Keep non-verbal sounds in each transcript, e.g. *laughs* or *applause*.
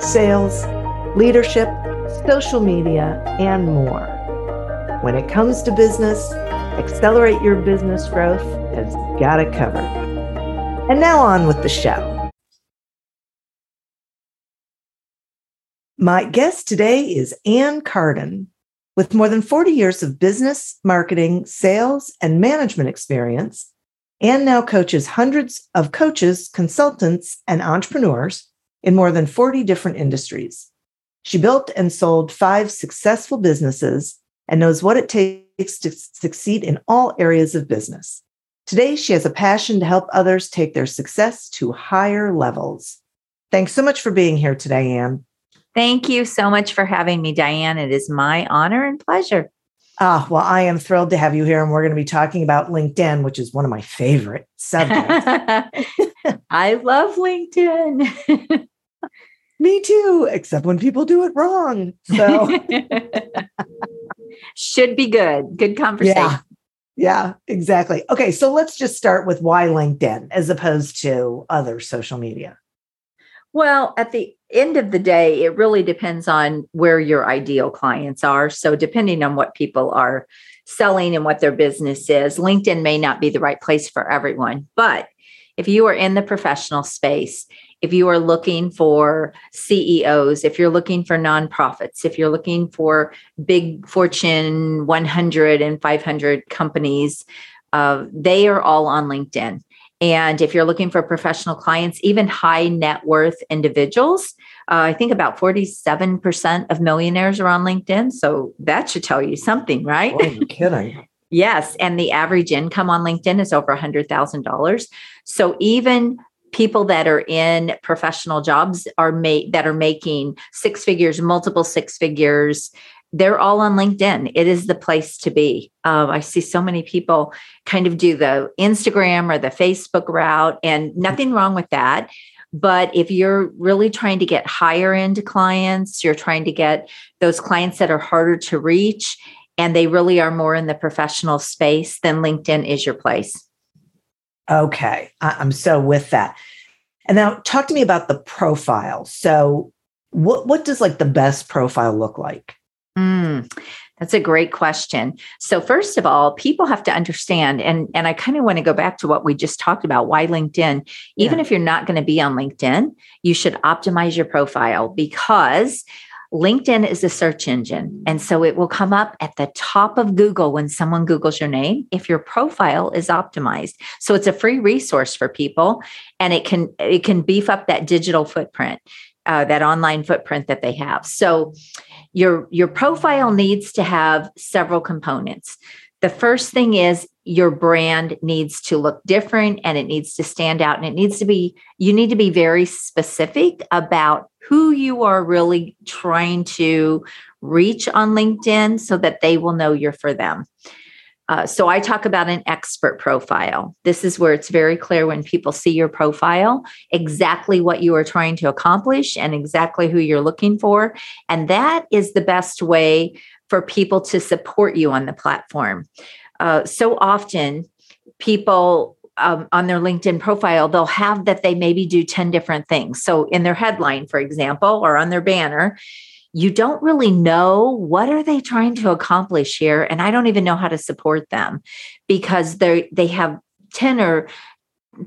sales, leadership, social media, and more. When it comes to business, accelerate your business growth has got it covered. And now on with the show. My guest today is Ann Carden. With more than 40 years of business, marketing, sales, and management experience, Ann now coaches hundreds of coaches, consultants, and entrepreneurs in more than 40 different industries. She built and sold five successful businesses and knows what it takes to succeed in all areas of business. Today, she has a passion to help others take their success to higher levels. Thanks so much for being here today, Ann. Thank you so much for having me, Diane. It is my honor and pleasure. Ah, well, I am thrilled to have you here, and we're going to be talking about LinkedIn, which is one of my favorite *laughs* subjects. I love LinkedIn. *laughs* Me too, except when people do it wrong. So *laughs* should be good. Good conversation. Yeah. Yeah, exactly. Okay, so let's just start with why LinkedIn as opposed to other social media. Well, at the end of the day, it really depends on where your ideal clients are. So, depending on what people are selling and what their business is, LinkedIn may not be the right place for everyone. But if you are in the professional space, if you are looking for CEOs, if you're looking for nonprofits, if you're looking for big Fortune 100 and 500 companies, uh, they are all on LinkedIn. And if you're looking for professional clients, even high net worth individuals, uh, I think about 47% of millionaires are on LinkedIn. So that should tell you something, right? Oh, *laughs* you're kidding. yes. And the average income on LinkedIn is over $100,000. So even people that are in professional jobs are made that are making six figures, multiple six figures, they're all on LinkedIn. It is the place to be. Um, I see so many people kind of do the Instagram or the Facebook route, and nothing wrong with that. But if you're really trying to get higher end clients, you're trying to get those clients that are harder to reach, and they really are more in the professional space, then LinkedIn is your place. Okay, I'm so with that. And now talk to me about the profile. So, what what does like the best profile look like? Mm, that's a great question. So first of all, people have to understand, and, and I kind of want to go back to what we just talked about. Why LinkedIn? Even yeah. if you're not going to be on LinkedIn, you should optimize your profile because LinkedIn is a search engine. And so it will come up at the top of Google when someone Googles your name if your profile is optimized. So it's a free resource for people and it can it can beef up that digital footprint, uh, that online footprint that they have. So your your profile needs to have several components the first thing is your brand needs to look different and it needs to stand out and it needs to be you need to be very specific about who you are really trying to reach on linkedin so that they will know you're for them uh, so I talk about an expert profile. This is where it's very clear when people see your profile exactly what you are trying to accomplish and exactly who you're looking for. And that is the best way for people to support you on the platform. Uh, so often, people um, on their LinkedIn profile, they'll have that they maybe do 10 different things. So, in their headline, for example, or on their banner, you don't really know what are they trying to accomplish here and i don't even know how to support them because they they have 10 or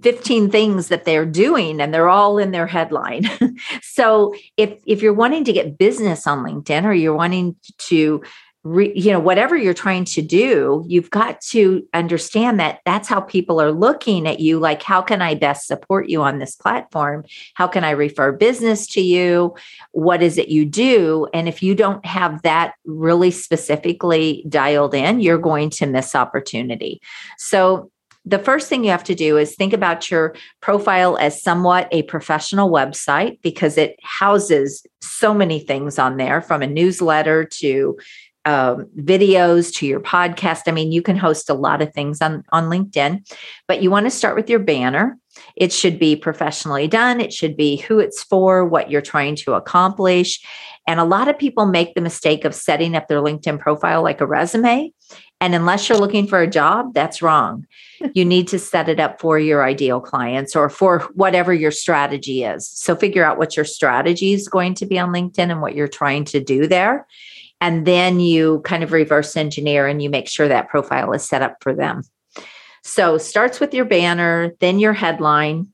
15 things that they're doing and they're all in their headline. *laughs* so if if you're wanting to get business on LinkedIn or you're wanting to re, you know whatever you're trying to do you've got to understand that that's how people are looking at you like how can i best support you on this platform? How can i refer business to you? What is it you do? And if you don't have that really specifically dialed in you're going to miss opportunity. So the first thing you have to do is think about your profile as somewhat a professional website because it houses so many things on there from a newsletter to um, videos to your podcast. I mean, you can host a lot of things on, on LinkedIn, but you want to start with your banner. It should be professionally done. It should be who it's for, what you're trying to accomplish. And a lot of people make the mistake of setting up their LinkedIn profile like a resume. And unless you're looking for a job, that's wrong. you need to set it up for your ideal clients or for whatever your strategy is. So figure out what your strategy is going to be on LinkedIn and what you're trying to do there and then you kind of reverse engineer and you make sure that profile is set up for them. So starts with your banner, then your headline.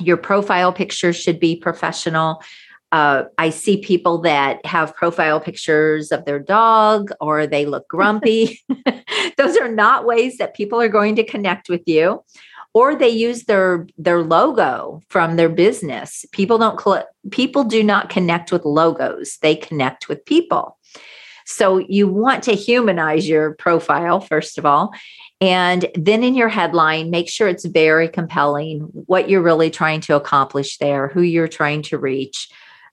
Your profile picture should be professional. Uh, I see people that have profile pictures of their dog or they look *laughs* grumpy. *laughs* Those are not ways that people are going to connect with you. Or they use their their logo from their business. People don't cl- people do not connect with logos. They connect with people. So you want to humanize your profile, first of all. And then in your headline, make sure it's very compelling what you're really trying to accomplish there, who you're trying to reach.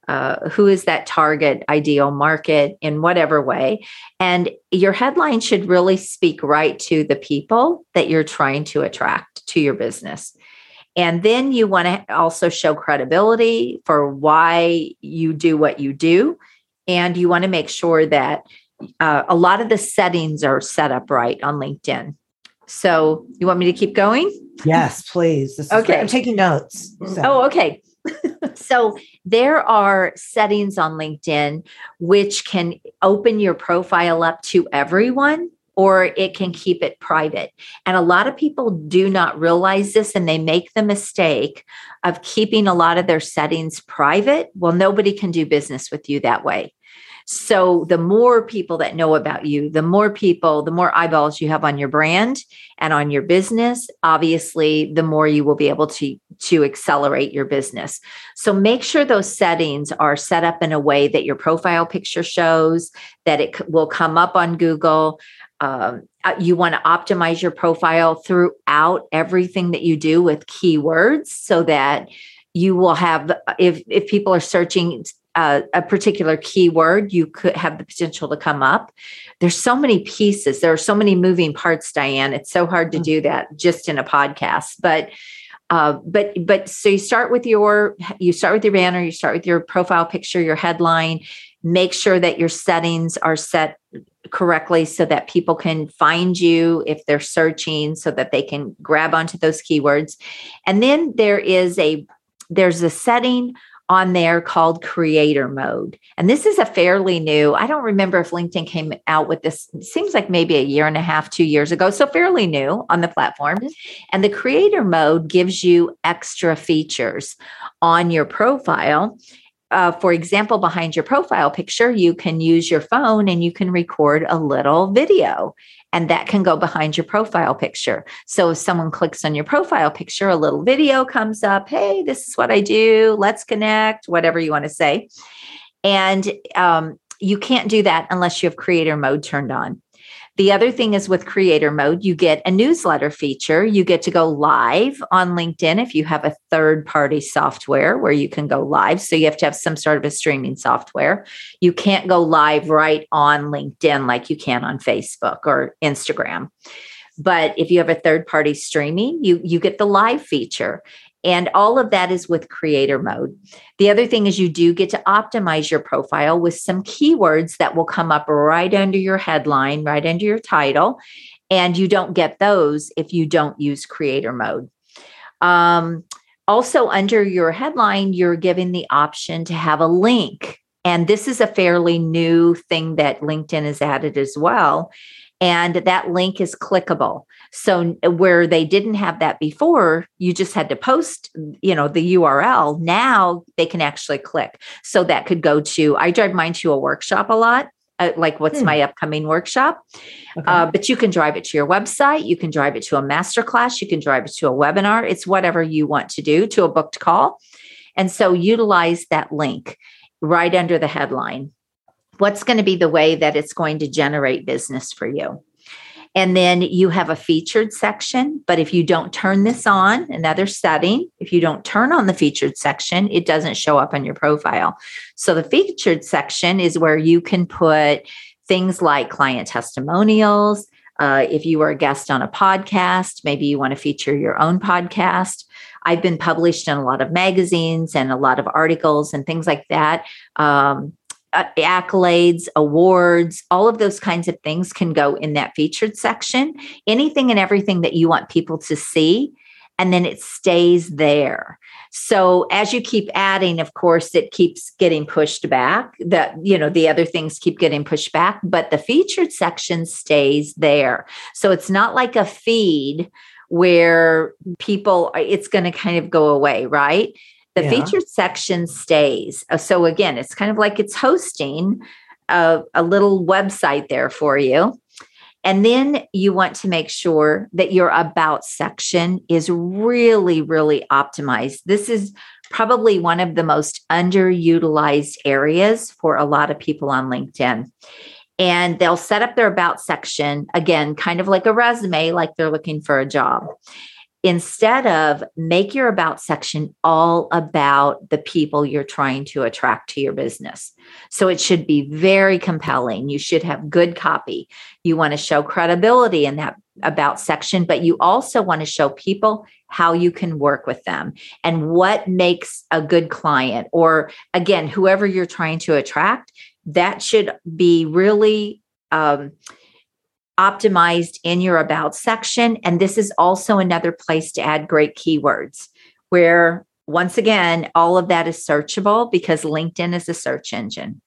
Uh, who is that target ideal market in whatever way and your headline should really speak right to the people that you're trying to attract to your business and then you want to also show credibility for why you do what you do and you want to make sure that uh, a lot of the settings are set up right on LinkedIn. So you want me to keep going? Yes, please. okay. I'm taking notes. So. Oh, okay. *laughs* so there are settings on LinkedIn which can open your profile up to everyone or it can keep it private. And a lot of people do not realize this and they make the mistake of keeping a lot of their settings private. Well, nobody can do business with you that way. So the more people that know about you, the more people, the more eyeballs you have on your brand and on your business, obviously the more you will be able to to accelerate your business. So make sure those settings are set up in a way that your profile picture shows that it will come up on Google. Um, uh, you want to optimize your profile throughout everything that you do with keywords so that you will have if if people are searching uh, a particular keyword, you could have the potential to come up. There's so many pieces. There are so many moving parts, Diane. It's so hard to mm. do that just in a podcast. But uh, but but so you start with your you start with your banner, you start with your profile picture, your headline. Make sure that your settings are set correctly so that people can find you if they're searching, so that they can grab onto those keywords. And then there is a there's a setting on there called creator mode. And this is a fairly new, I don't remember if LinkedIn came out with this, it seems like maybe a year and a half, two years ago. So fairly new on the platform. Mm-hmm. And the creator mode gives you extra features on your profile. Uh, for example, behind your profile picture, you can use your phone and you can record a little video and that can go behind your profile picture. So if someone clicks on your profile picture, a little video comes up. Hey, this is what I do. Let's connect, whatever you want to say. And um, you can't do that unless you have creator mode turned on. The other thing is with creator mode, you get a newsletter feature. You get to go live on LinkedIn if you have a third party software where you can go live. So you have to have some sort of a streaming software. You can't go live right on LinkedIn like you can on Facebook or Instagram. But if you have a third party streaming, you you get the live feature. And all of that is with creator mode. The other thing is you do get to optimize your profile with some keywords that will come up right under your headline, right under your title. And you don't get those if you don't use creator mode. Um, also, under your headline, you're given the option to have a link. And this is a fairly new thing that LinkedIn has added as well and that link is clickable. So where they didn't have that before, you just had to post, you know, the URL. Now they can actually click. So that could go to I drive mine to a workshop a lot. Uh, like what's hmm. my upcoming workshop okay. uh, but you can drive it to your website you can drive it to a master class you can drive it to a webinar it's whatever you want to do to a booked call and so utilize that link right under the headline what's going to be the way that it's going to generate business for you And then you have a featured section. But if you don't turn this on, another setting, if you don't turn on the featured section, it doesn't show up on your profile. So the featured section is where you can put things like client testimonials. Uh, if you are a guest on a podcast, maybe you want to feature your own podcast. I've been published in a lot of magazines and a lot of articles and things like that. Um, Uh, accolades, awards, all of those kinds of things can go in that featured section. Anything and everything that you want people to see, and then it stays there. So as you keep adding, of course, it keeps getting pushed back. That you know the other things keep getting pushed back, but the featured section stays there. So it's not like a feed where people it's going to kind of go away, right? The yeah. featured section stays. Uh, so again, it's kind of like it's hosting a, a little website there for you. And then you want to make sure that your about section is really, really optimized. This is probably one of the most underutilized areas for a lot of people on LinkedIn. And they'll set up their about section again, kind of like a resume, like they're looking for a job instead of make your about section all about the people you're trying to attract to your business. So it should be very compelling. You should have good copy. You want to show credibility in that about section, but you also want to show people how you can work with them and what makes a good client or again whoever you're trying to attract that should be really um, optimized in your about section. And this is also another place to add great keywords where, once again, all of that is searchable because LinkedIn is a search engine.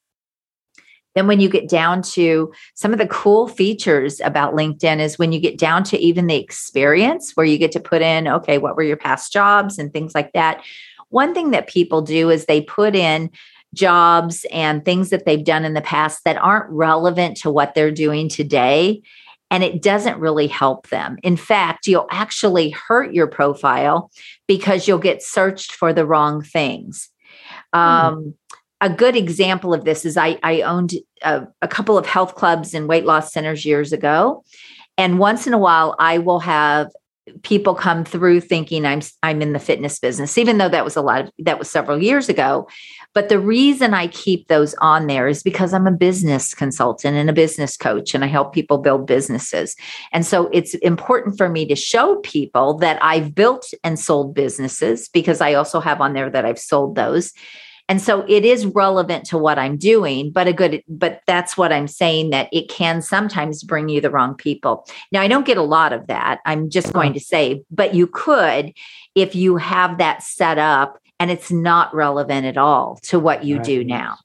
Then, when you get down to some of the cool features about LinkedIn, is when you get down to even the experience where you get to put in, okay, what were your past jobs and things like that. One thing that people do is they put in jobs and things that they've done in the past that aren't relevant to what they're doing today. And it doesn't really help them. In fact, you'll actually hurt your profile because you'll get searched for the wrong things. Mm. Um, a good example of this is I, I owned a, a couple of health clubs and weight loss centers years ago. And once in a while, I will have people come through thinking I'm I'm in the fitness business, even though that was a lot of that was several years ago. But the reason I keep those on there is because I'm a business consultant and a business coach, and I help people build businesses. And so it's important for me to show people that I've built and sold businesses because I also have on there that I've sold those. And so it is relevant to what I'm doing, but a good, but that's what I'm saying that it can sometimes bring you the wrong people. Now, I don't get a lot of that. I'm just uh-huh. going to say, but you could if you have that set up and it's not relevant at all to what you right. do now.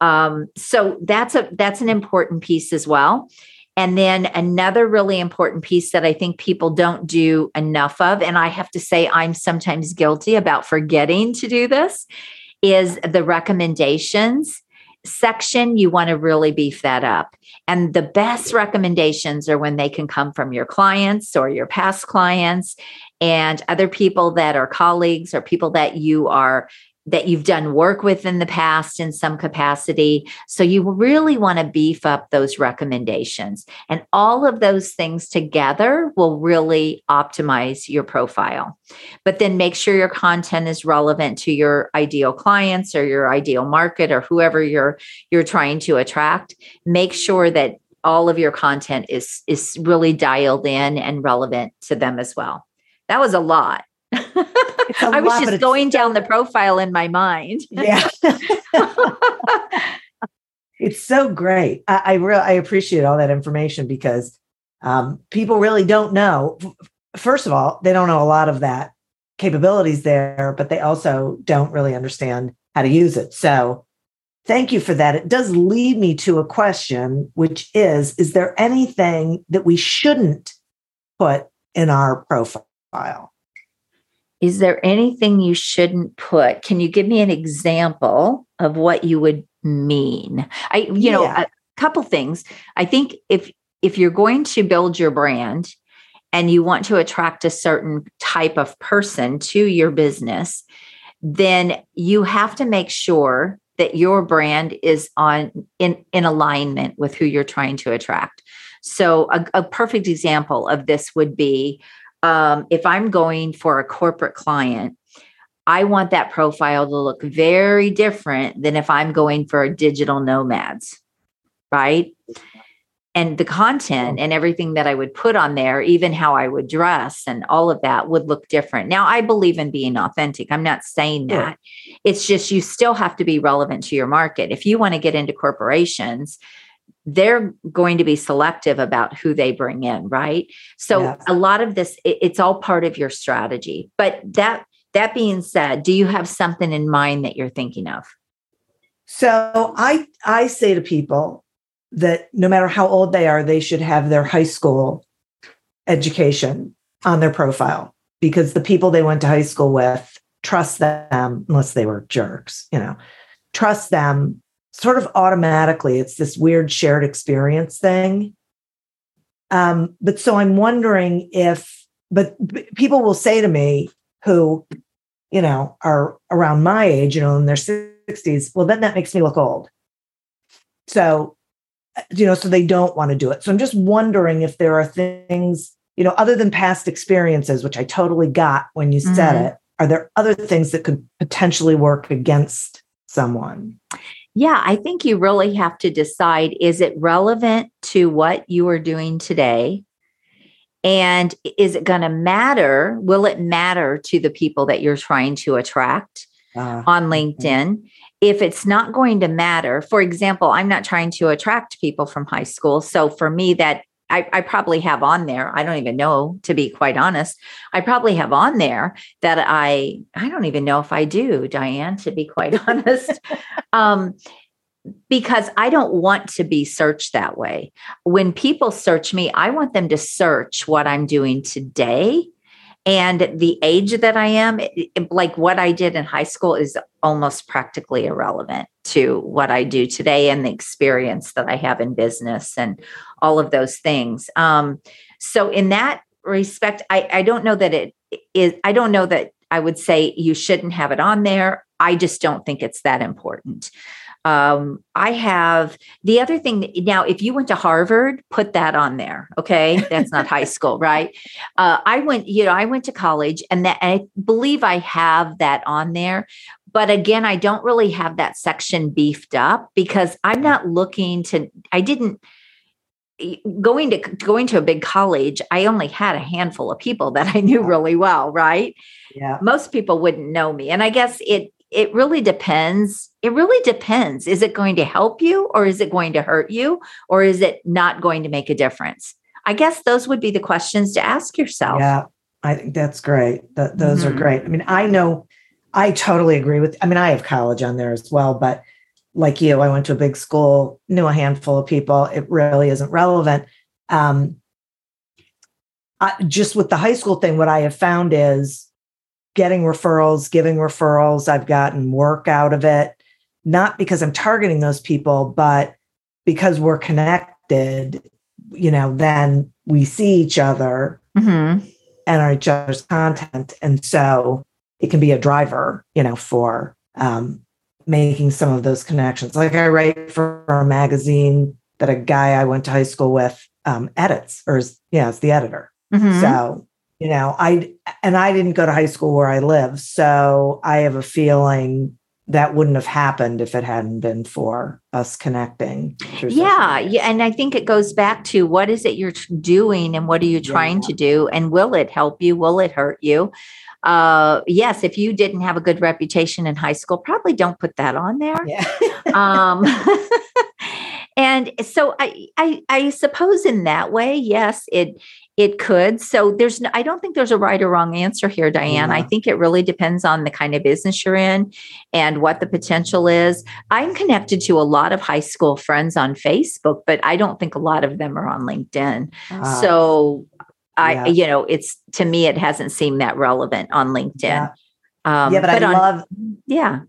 Um, so that's a that's an important piece as well. And then another really important piece that I think people don't do enough of, and I have to say I'm sometimes guilty about forgetting to do this, is the recommendations section, you want to really beef that up. And the best recommendations are when they can come from your clients or your past clients and other people that are colleagues or people that you are that you've done work with in the past in some capacity. So you really want to beef up those recommendations. And all of those things together will really optimize your profile. But then make sure your content is relevant to your ideal clients or your ideal market or whoever you're you're trying to attract. Make sure that all of your content is is really dialed in and relevant to them as well. That was a lot. I was lot, just going down the profile in my mind. *laughs* yeah. it's so great. I, I really I appreciate all that information because um, people really don't know. First of all, they don't know a lot of that capabilities there, but they also don't really understand how to use it. So thank you for that. It does lead me to a question, which is Is there anything that we shouldn't put in our profile? Is there anything you shouldn't put? Can you give me an example of what you would mean? I, you yeah. know, a couple things. I think if if you're going to build your brand and you want to attract a certain type of person to your business, then you have to make sure that your brand is on in in alignment with who you're trying to attract. So, a, a perfect example of this would be um, if I'm going for a corporate client, I want that profile to look very different than if I'm going for a digital nomads, right? And the content and everything that I would put on there, even how I would dress and all of that would look different. Now, I believe in being authentic. I'm not saying that. It's just you still have to be relevant to your market. If you want to get into corporations, they're going to be selective about who they bring in right? So yes. a lot of this it, it's all part of your strategy. But that that being said do you have something in mind that you're thinking of? So i i say to people that no matter how old they are they should have their high school education on their profile because the people they went to high school with trust them unless they were jerks you know trust them sort of automatically. It's this weird shared experience thing. Um, but so I'm wondering if, but people will say to me who, you know, are around my age, you know, in their 60s, well, then that makes me look old. So, you know, so they don't want to do it. So I'm just wondering if there are things, you know, other than past experiences, which I totally got when you said mm-hmm. it, are there other things that could potentially work against someone? Yeah, I think you really have to decide is it relevant to what you are doing today? And is it going to matter? Will it matter to the people that you're trying to attract uh, on LinkedIn? If it's not going to matter, for example, I'm not trying to attract people from high school. So for me, that I, I, probably have on there. I don't even know, to be quite honest. I probably have on there that I I don't even know if I do, Diane, to be quite *laughs* honest. um, because I don't want to be searched that way. When people search me, I want them to search what I'm doing today and the age that I am, it, like what I did in high school, is almost practically irrelevant to what I do today and the experience that I have in business and all of those things. Um, so, in that respect, I, I don't know that it is, I don't know that I would say you shouldn't have it on there. I just don't think it's that important. Um, I have the other thing now, if you went to Harvard, put that on there. Okay. That's not high school, *laughs* right? Uh, I went, you know, I went to college and that I believe I have that on there. But again, I don't really have that section beefed up because I'm not looking to, I didn't going to going to a big college i only had a handful of people that i knew really well right yeah most people wouldn't know me and i guess it it really depends. It really depends. Is it going to help you or is it going to hurt you or is it not going to make a difference? I guess those would be the questions to ask yourself. Yeah, I think that's great. Th- those mm-hmm. are great. I mean, I know I totally agree with I mean, I have college on there as well, but like you, I went to a big school, knew a handful of people. It really isn't relevant. Um, I, just with the high school thing, what I have found is getting referrals, giving referrals. I've gotten work out of it, not because I'm targeting those people, but because we're connected, you know, then we see each other mm-hmm. and our each other's content. And so it can be a driver, you know, for um, making some of those connections. Like I write for a magazine that a guy I went to high school with um, edits, or is, yeah, it's the editor. Mm-hmm. So you know i and i didn't go to high school where i live so i have a feeling that wouldn't have happened if it hadn't been for us connecting yeah yeah and i think it goes back to what is it you're doing and what are you trying yeah. to do and will it help you will it hurt you uh yes if you didn't have a good reputation in high school probably don't put that on there yeah. um *laughs* and so I, I i suppose in that way yes it it could. So there's, no, I don't think there's a right or wrong answer here, Diane. Yeah. I think it really depends on the kind of business you're in and what the potential is. I'm connected to a lot of high school friends on Facebook, but I don't think a lot of them are on LinkedIn. Uh, so I, yeah. you know, it's to me, it hasn't seemed that relevant on LinkedIn. Yeah, um, yeah but, but, I on, love, yeah.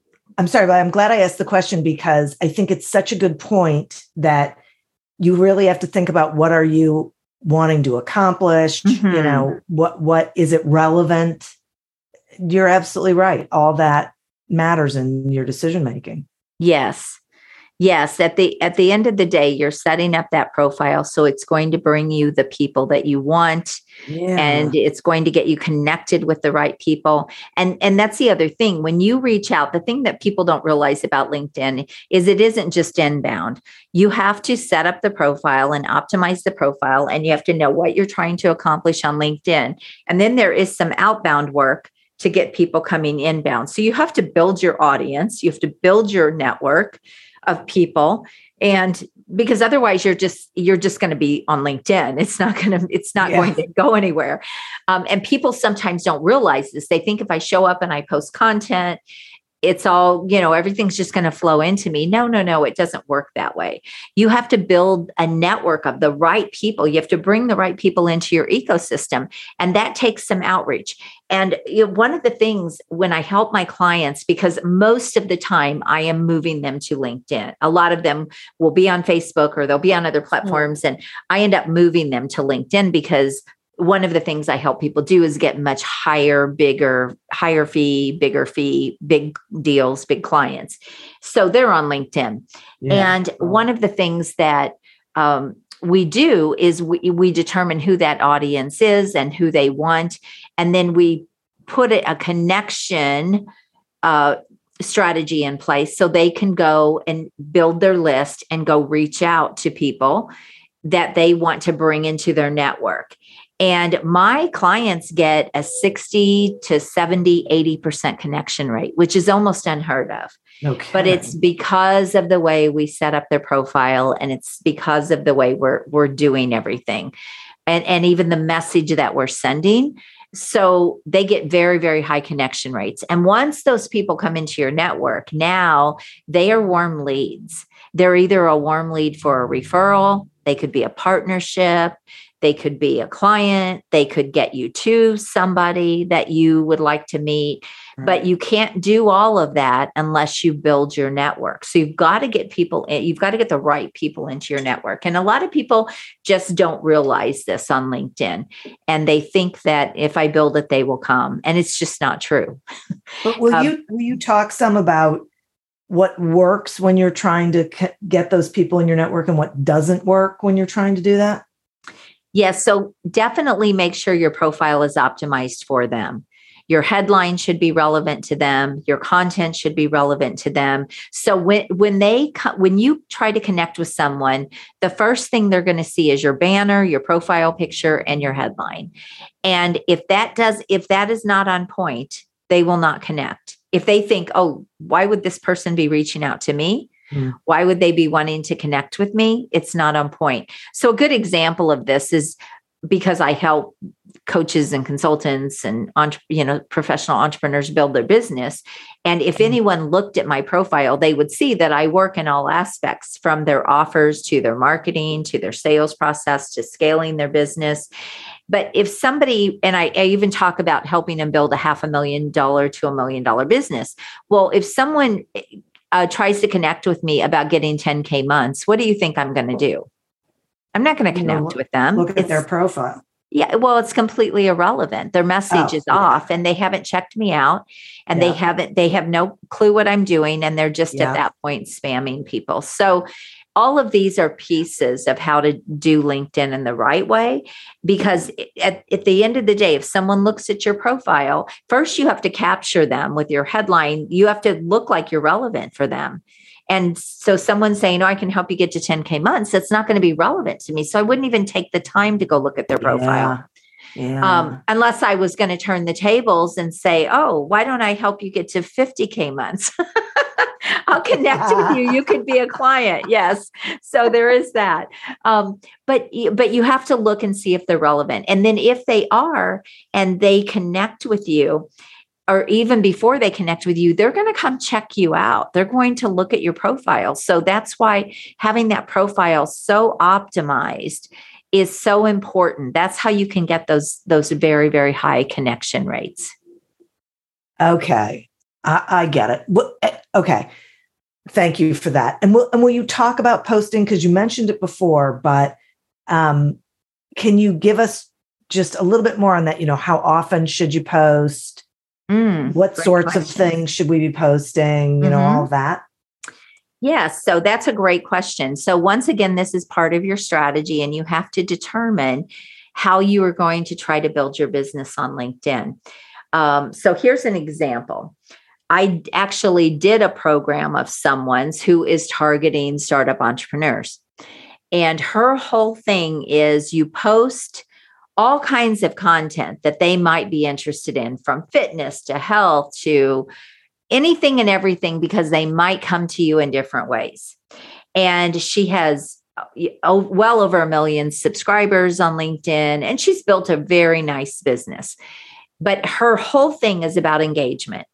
I'm sorry, but I'm glad I asked the question because I think it's such a good point that you really have to think about what are you wanting to accomplish mm-hmm. you know what what is it relevant? You're absolutely right. All that matters in your decision making yes Yes, at the at the end of the day, you're setting up that profile so it's going to bring you the people that you want Yeah. and it's going to get you connected with the right people. And and that's the other thing. When you reach out, the thing that people don't realize about LinkedIn is it isn't just inbound. You have to set up the profile and optimize the profile and you have to know what you're trying to accomplish on LinkedIn. And then there is some outbound work to get people coming inbound. So you have to build your audience, you have to build your network of people. And because otherwise you're just you're just going to be on linkedin. It's not going to it's not Yeah. going to go anywhere. Um, and people sometimes don't realize this. They think if i show up and i post content it's all you know everything's just going to flow into me. No no no it doesn't work that way. You have to build a network of the right people. You have to bring the right people into your ecosystem and that takes some outreach. And you know, one of the things when I help my clients, because most of the time I am moving them to LinkedIn, a lot of them will be on Facebook or they'll be on other mm. platforms. And I end up moving them to LinkedIn because one of the things I help people do is get much higher, bigger, higher fee, bigger fee, big deals, big clients. So they're on LinkedIn. Yeah. And one of the things that um, we do is we, we determine who that audience is and who they want. And then we put a, connection uh, strategy in place so they can go and build their list and go reach out to people that they want to bring into their network. And my clients get a 60 to 70, 80% connection rate, which is almost unheard of. Okay. but it's because of the way we set up their profile and it's because of the way we're we're doing everything and and even the message that we're sending. So they get very very high connection rates. And once those people come into your network now they are warm leads. They're either a warm lead for a referral they could be a partnership they could be a client they could get you to somebody that you would like to meet but you can't do all of that unless you build your network. So you've got to get people in, you've got to get the right people into your network. And a lot of people just don't realize this on LinkedIn. And they think that if I build it, they will come. And it's just not true. But will Um, you will you talk some about what works when you're trying to c- get those people in your network and what doesn't work when you're trying to do that? Yes. so definitely make sure your profile is optimized for them. Your headline should be relevant to them. Your content should be relevant to them. So when when they when you try to connect with someone, the first thing they're going to see is your banner, your profile picture, and your headline. And if that does if that is not on point, they will not connect. If they think, "Oh, why would this person be reaching out to me?" Hmm. Why would they be wanting to connect with me? It's not on point. So a good example of this is because I help coaches and consultants and entre- you know professional entrepreneurs build their business and if Mhm. anyone looked at my profile they would see that I work in all aspects from their offers to their marketing to their sales process to scaling their business but if somebody and I, I even talk about helping them build a half a million dollar to a million dollar business well if someone uh, tries to connect with me about getting 10k months what do you think i'm going to do i'm not going to You know, connect look- with them Look at their profile. yeah, well, it's completely irrelevant. Their message Oh, is yeah. off and they haven't checked me out and they haven't they have no clue what I'm doing and they're just Yeah. at that point spamming people. So all of these are pieces of how to do LinkedIn in the right way because at, at the end of the day if someone looks at your profile, first you have to capture them with your headline. You have to look like you're relevant for them. And so someone saying, "Oh, I can help you get to 10k months," that's not going to be relevant to me. So I wouldn't even take the time to go look at their profile Yeah. yeah. um, unless I was going to turn the tables and say, "Oh, why don't I help you get to 50k months?" *laughs* Connect with you. You could be a client. Yes. So there is that. Um, but but you have to look and see if they're relevant, and then if they are, and they connect with you. Or even before they connect with you, they're going to come check you out. They're going to look at your profile. So that's why having that profile so optimized is so important. That's how you can get those those very very high connection rates. Okay, I, I get it. Eh, okay, thank you for that. And will and will you talk about posting because you mentioned it before, but um, can you give us just a little bit more on that? You know, how often should you post? Mm, What sorts of things should we be posting? You know, Mhm. all of that. Yes, so that's a great question. So, once again, this is part of your strategy, and you have to determine how you are going to try to build your business on LinkedIn. Um, so, here's an example. I actually did a program of someone's who is targeting startup entrepreneurs. And her whole thing is you post all kinds of content that they might be interested in, from fitness to health to anything and everything because they might come to you in different ways. And she has uh, well over a million subscribers on LinkedIn, and she's built a very nice business. But her whole thing is about engagement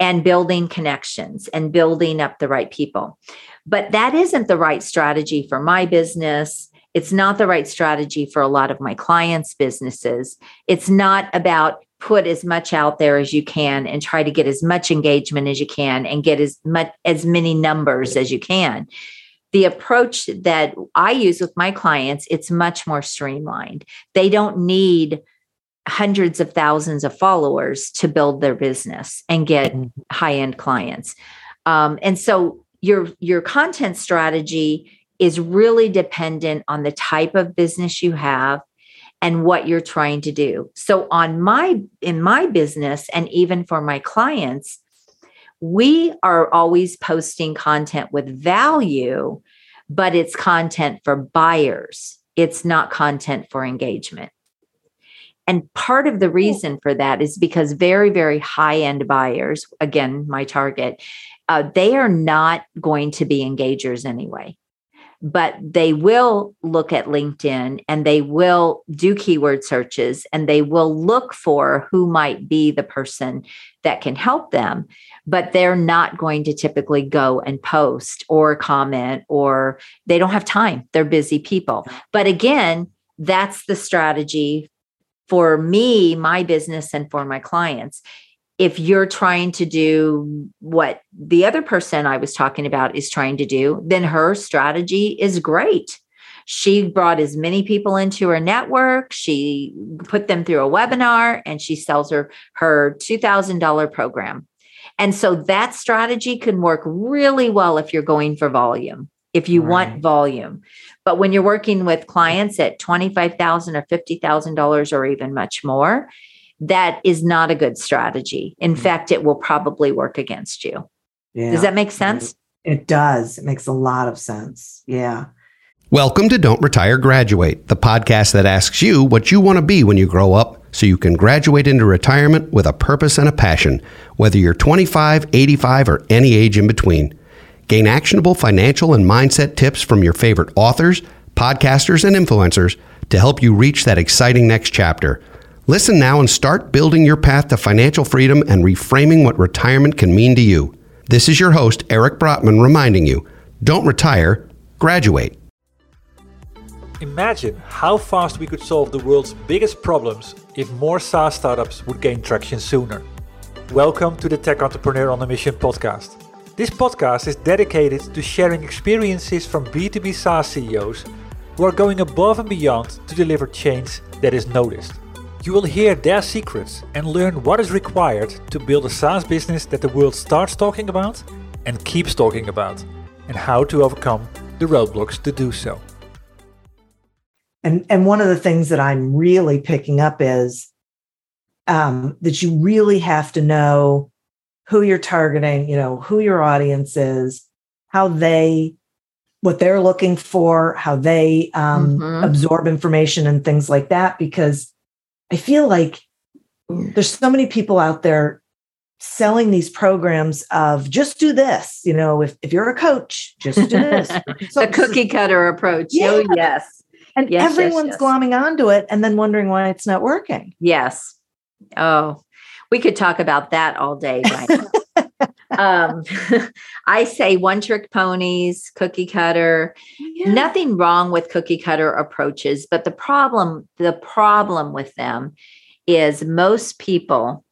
and building connections and building up the right people. But that isn't the right strategy for my business. It's not the right strategy for a lot of my clients' businesses. It's not about put as much out there as you can and try to get as much engagement as you can and get as much as many numbers as you can the approach that i use with my clients it's much more streamlined they don't need hundreds of thousands of followers to build their business and get mm-hmm. high end clients um, and so your your content strategy is really dependent on the type of business you have and what you're trying to do. So on my in my business and even for my clients, we are always posting content with value, but it's content for buyers. It's not content for engagement. And part of the reason for that is because very, very high end buyers, again, my target, uh, they are not going to be engagers anyway but they will look at LinkedIn and they will do keyword searches and they will look for who might be the person that can help them. But they're not going to typically go and post or comment, or they don't have time. They're busy people. But again, that's the strategy for me, my business, and for my clients if you're trying to do what the other person I was talking about is trying to do, then her strategy is great. She brought as many people into her network. She put them through a webinar and she sells her her $2,000 program. And so that strategy can work really well if you're going for volume, if you right. want volume. But when you're working with clients at 25,000 or $50,000 or even much more, that is not a good strategy. In mm-hmm. fact, it will probably work against you. Yeah. Does that make sense? It does. It makes a lot of sense. Yeah. Welcome to Don't Retire, Graduate, the podcast that asks you what you want to be when you grow up so you can graduate into retirement with a purpose and a passion, whether you're 25, 85, or any age in between. Gain actionable financial and mindset tips from your favorite authors, podcasters, and influencers to help you reach that exciting next chapter. Listen now and start building your path to financial freedom and reframing what retirement can mean to you. This is your host, Eric Brotman, reminding you don't retire, graduate. Imagine how fast we could solve the world's biggest problems if more SaaS startups would gain traction sooner. Welcome to the Tech Entrepreneur on a Mission podcast. This podcast is dedicated to sharing experiences from B2B SaaS CEOs who are going above and beyond to deliver change that is noticed. You will hear their secrets and learn what is required to build a SaaS business that the world starts talking about and keeps talking about, and how to overcome the roadblocks to do so. And, and one of the things that I'm really picking up is um, that you really have to know who you're targeting, you know, who your audience is, how they, what they're looking for, how they um, mm-hmm. absorb information and things like that, because I feel like there's so many people out there selling these programs of just do this. You know, if, if you're a coach, just do this. *laughs* so the cookie cutter approach. Yeah. Oh, yes. And yes, everyone's yes, yes. glomming onto it and then wondering why it's not working. Yes. Oh, we could talk about that all day. Right? *laughs* um, *laughs* I say one trick ponies, cookie cutter. Yeah. Nothing wrong with cookie cutter approaches, but the problem, the problem with them is most people,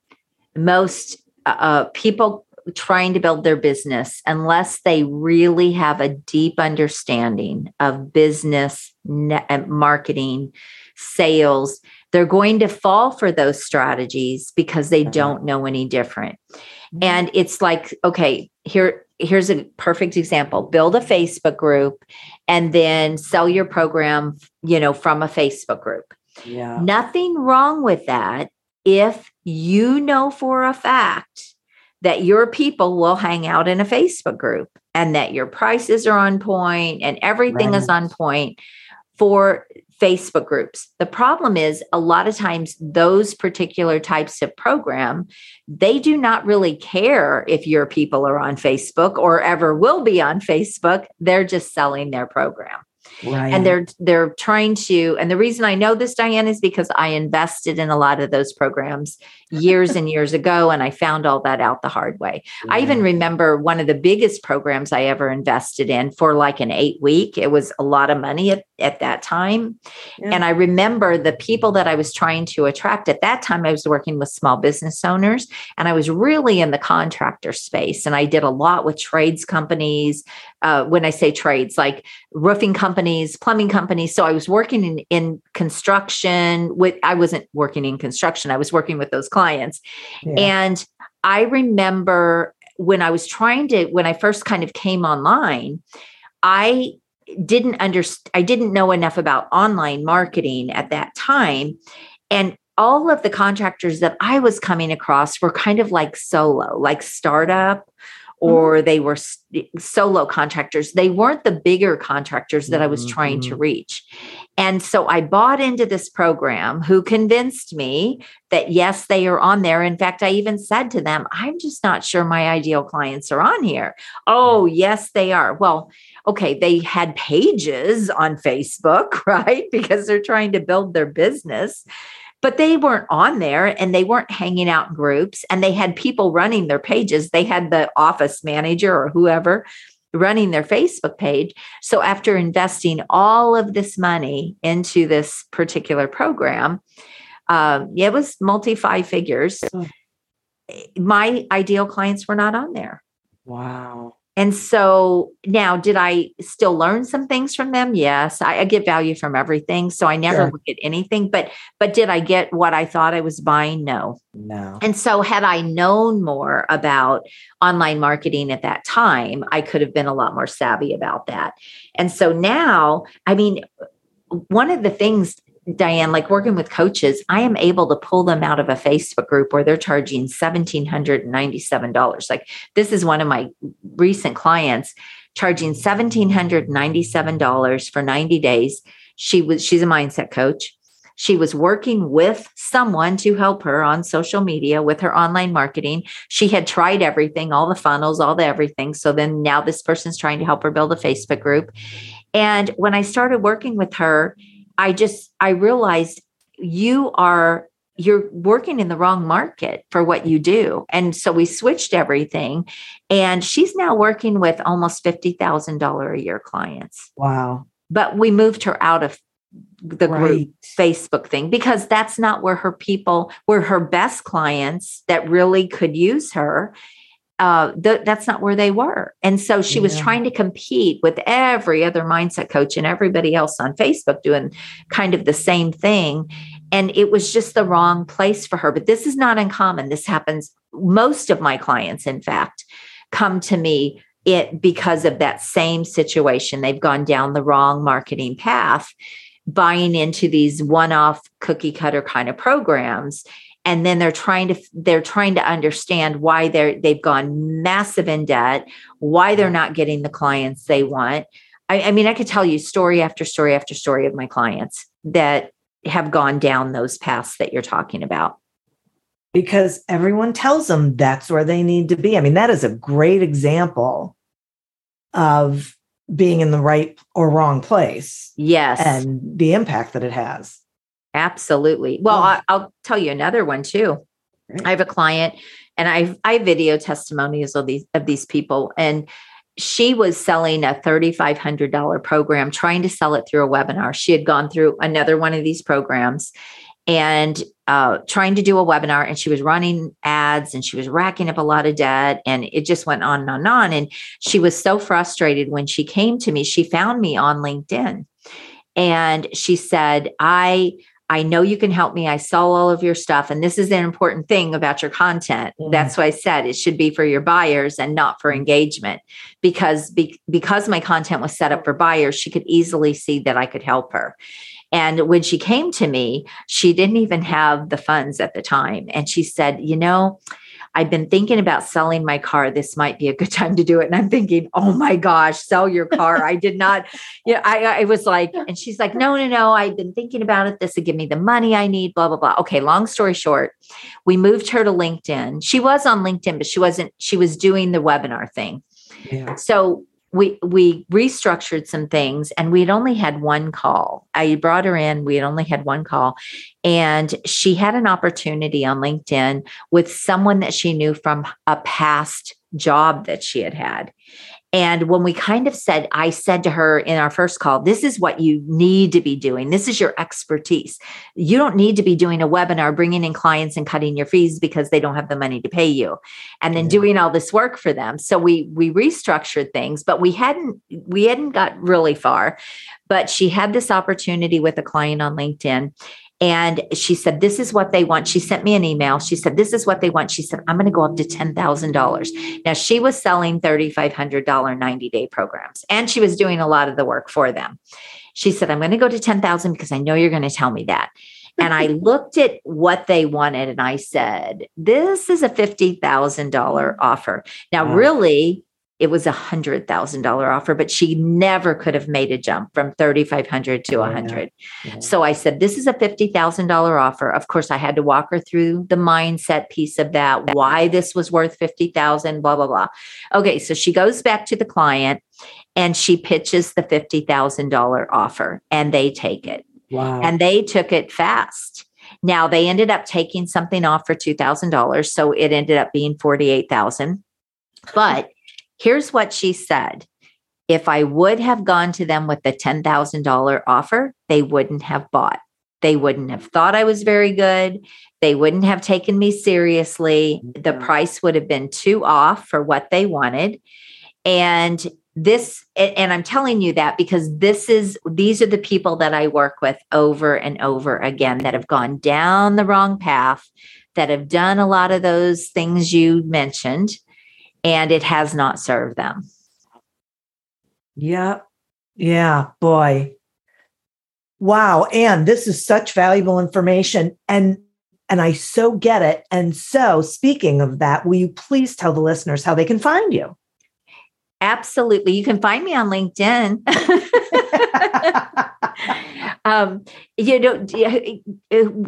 most uh, uh people trying to build their business, unless they really have a deep understanding of business, marketing, sales, they're going to fall for those strategies because they mm-hmm. don't know any different. Mm-hmm. And it's like, okay, here here's a perfect example. Build a Facebook group and then sell your program, you know, from a Facebook group. Yeah. Nothing wrong with that if you know for a fact that your people will hang out in a Facebook group and that your prices are on point and everything is on point for Facebook groups. The problem is a lot of times those particular types of program, they do not really care if your people are on Facebook or ever will be on Facebook. They're just selling their program Right. and they're they're trying to and the reason i know this diane is because i invested in a lot of those programs years and years ago and i found all that out the hard way. I even remember one of the biggest programs i ever invested in for like an eight week. It was a lot of money at, at that time. Yeah. and i remember the people that i was trying to attract. At that time i was working with small business owners and i was really in the contractor space and i did a lot with trades companies. Uh, when i say trades like roofing companies, plumbing companies. So I was working in, in construction with, I wasn't working in construction. I was working with those clients. Yeah. And I remember when I was trying to, when I first kind of came online, I didn't understand, I didn't know enough about online marketing at that time. And all of the contractors that I was coming across were kind of like solo, like startup, Mm-hmm. or they were solo contractors. They weren't the bigger contractors that I was trying to mm-hmm. reach. And so I bought into this program who convinced me that yes, they are on there. In fact, I even said to them, I'm just not sure my ideal clients are on here. Oh, mm. yes, they are. Well, okay, they had pages on Facebook, *laughs* right? Because they're trying to build their business. But they weren't on there and they weren't hanging out in groups and they had people running their pages. They had the office manager or whoever running their Facebook page. So after investing all of this money into this particular program, um, it was multi five figures. My ideal clients were not on there. wow. And so now, did I still learn some things from them? Yes, I, I get value from everything, so I never Sure. look at anything. But but did I get what I thought I was buying? No. No. And so, had I known more about online marketing at that time, I could have been a lot more savvy about that. And so now, I mean, one of the things, Diane, like working with coaches, I am able to pull them out of a Facebook group where they're charging $1,797. Like, this is one of my recent clients charging $1,797 for 90 days. She was, she's a mindset coach. She was working with someone to help her on social media with her online marketing. She had tried everything, all the funnels, all the everything. So then now this person's trying to help her build a Facebook group. And when I started working with her, I just I realized you are you're working in the wrong market for what you do. And so we switched everything and she's now working with almost $50,000 a year clients. Wow. But we moved her out of the group Facebook thing because that's not where her people were her best clients that really could use her. Uh, th- that's not where they were. And so she was trying to compete with every other mindset coach and everybody else on Facebook doing kind of the same thing. And it was just the wrong place for her. But this is not uncommon. This happens. Most of my clients, in fact, come to me it because of that same situation. They've gone down the wrong marketing path buying into these one-off cookie cutter kind of programs and then they're trying to they're trying to understand why they're they've gone massive in debt why they're not getting the clients they want I, I mean i could tell you story after story after story of my clients that have gone down those paths that you're talking about Because everyone tells them that's where they need to be. I mean, that is a great example of being in the right or wrong place yes and the impact that it has. Absolutely. Well, Yeah. I, will tell you another one too. Great. I have a client, and I I video testimonials of these of these people, and she was selling a thirty five hundred dollar program, trying to sell it through a webinar. She had gone through another one of these programs, and uh, trying to do a webinar, and she was running ads, and she was racking up a lot of debt, and it just went on and on and on. And she was so frustrated when she came to me. She found me on LinkedIn, and she said, "I." I know you can help me. I saw all of your stuff. And this is an important thing about your content. Mm. That's why I said it should be for your buyers and not for engagement. Because be, because my content was set up for buyers, she could easily see that I could help her. And when she came to me, she didn't even have the funds at the time. And she said, you know, I've been thinking about selling my car. This might be a good *laughs* time to do it. And I'm thinking, oh my gosh, sell your car. I did not, *laughs* you know, I, I was like, and she's like, no, no, no. I've been thinking about it. This would give me the money I need, blah, blah, blah. Okay. Long story short, we moved her to LinkedIn. She was on LinkedIn, but she wasn't, she was doing the webinar thing. Yeah. So we we restructured some things and we had only had one call. I brought her in we had only had one call and she had an opportunity on linkedin with someone that she knew from a past job that she had had and when we kind of said, I said to her in our first call, this is what you need to be doing. This is your expertise. You don't need to be doing a webinar, bringing in clients and cutting your fees because they don't have the money to pay you and then yeah. doing all this work for them. So we, we restructured things, but we hadn't, we hadn't got really far, but she had this opportunity with a client on LinkedIn and she said, This is what they want. She sent me an email. She said, This is what they want. She said, I'm going to go up to $10,000. Now, she was selling $3,500 90 day programs and she was doing a lot of the work for them. She said, I'm going to go to 10,000 because I know you're going to tell me that. And I *laughs* looked at what they wanted and I said, This is a $50,000 offer. Now, wow. really, it was a hundred thousand dollar offer, but she never could have made a jump from 3,500 to a hundred. Yeah. So I said, this is a $50,000 offer. Of course, I had to walk her through the mindset piece of that, why this was worth 50,000, blah, blah, blah. Okay. So she goes back to the client and she pitches the $50,000 offer and they take it. Wow. And they took it fast. Now they ended up taking something off for $2,000. So it ended up being 48,000. But Here's what she said If I would have gone to them with the $10,000 offer, they wouldn't have bought. They wouldn't have thought I was very good. They wouldn't have taken me seriously. The price would have been too off for what they wanted. And this, and I'm telling you that because this is, these are the people that I work with over and over again that have gone down the wrong path, that have done a lot of those things you mentioned and it has not served them. Yeah. Yeah, boy. Wow, and this is such valuable information and and I so get it. And so, speaking of that, will you please tell the listeners how they can find you? Absolutely. You can find me on LinkedIn. *laughs* *laughs* um, you know,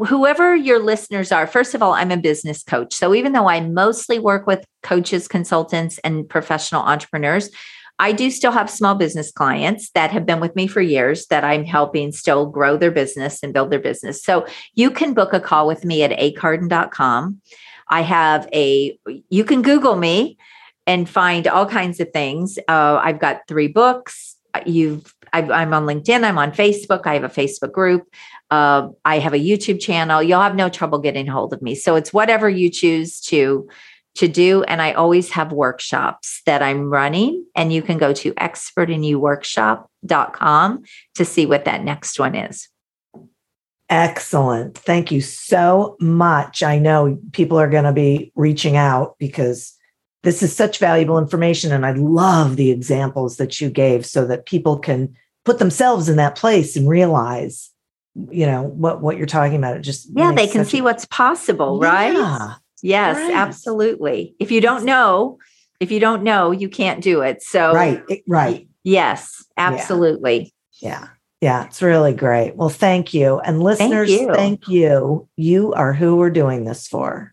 whoever your listeners are, first of all, I'm a business coach. So even though I mostly work with coaches, consultants, and professional entrepreneurs, I do still have small business clients that have been with me for years that I'm helping still grow their business and build their business. So you can book a call with me at acarden.com. I have a, you can Google me and find all kinds of things. Uh, I've got three books. You've i am on LinkedIn. I'm on Facebook. I have a Facebook group. Uh, I have a YouTube channel. You'll have no trouble getting hold of me. So it's whatever you choose to to do. And I always have workshops that I'm running. And you can go to expertinyouworkshop.com to see what that next one is. Excellent. Thank you so much. I know people are going to be reaching out because this is such valuable information. And I love the examples that you gave so that people can put themselves in that place and realize, you know, what, what you're talking about. It just, yeah, they can see a- what's possible, right? Yeah, yes, right. absolutely. If you don't know, if you don't know, you can't do it. So, right, right. Yes, absolutely. yeah. yeah. Yeah, it's really great. Well, thank you. And listeners, thank you. thank you. You are who we're doing this for.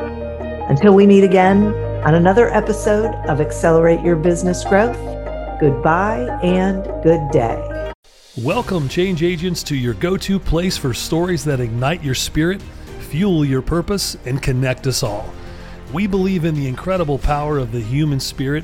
Until we meet again on another episode of Accelerate Your Business Growth, goodbye and good day. Welcome, change agents, to your go to place for stories that ignite your spirit, fuel your purpose, and connect us all. We believe in the incredible power of the human spirit,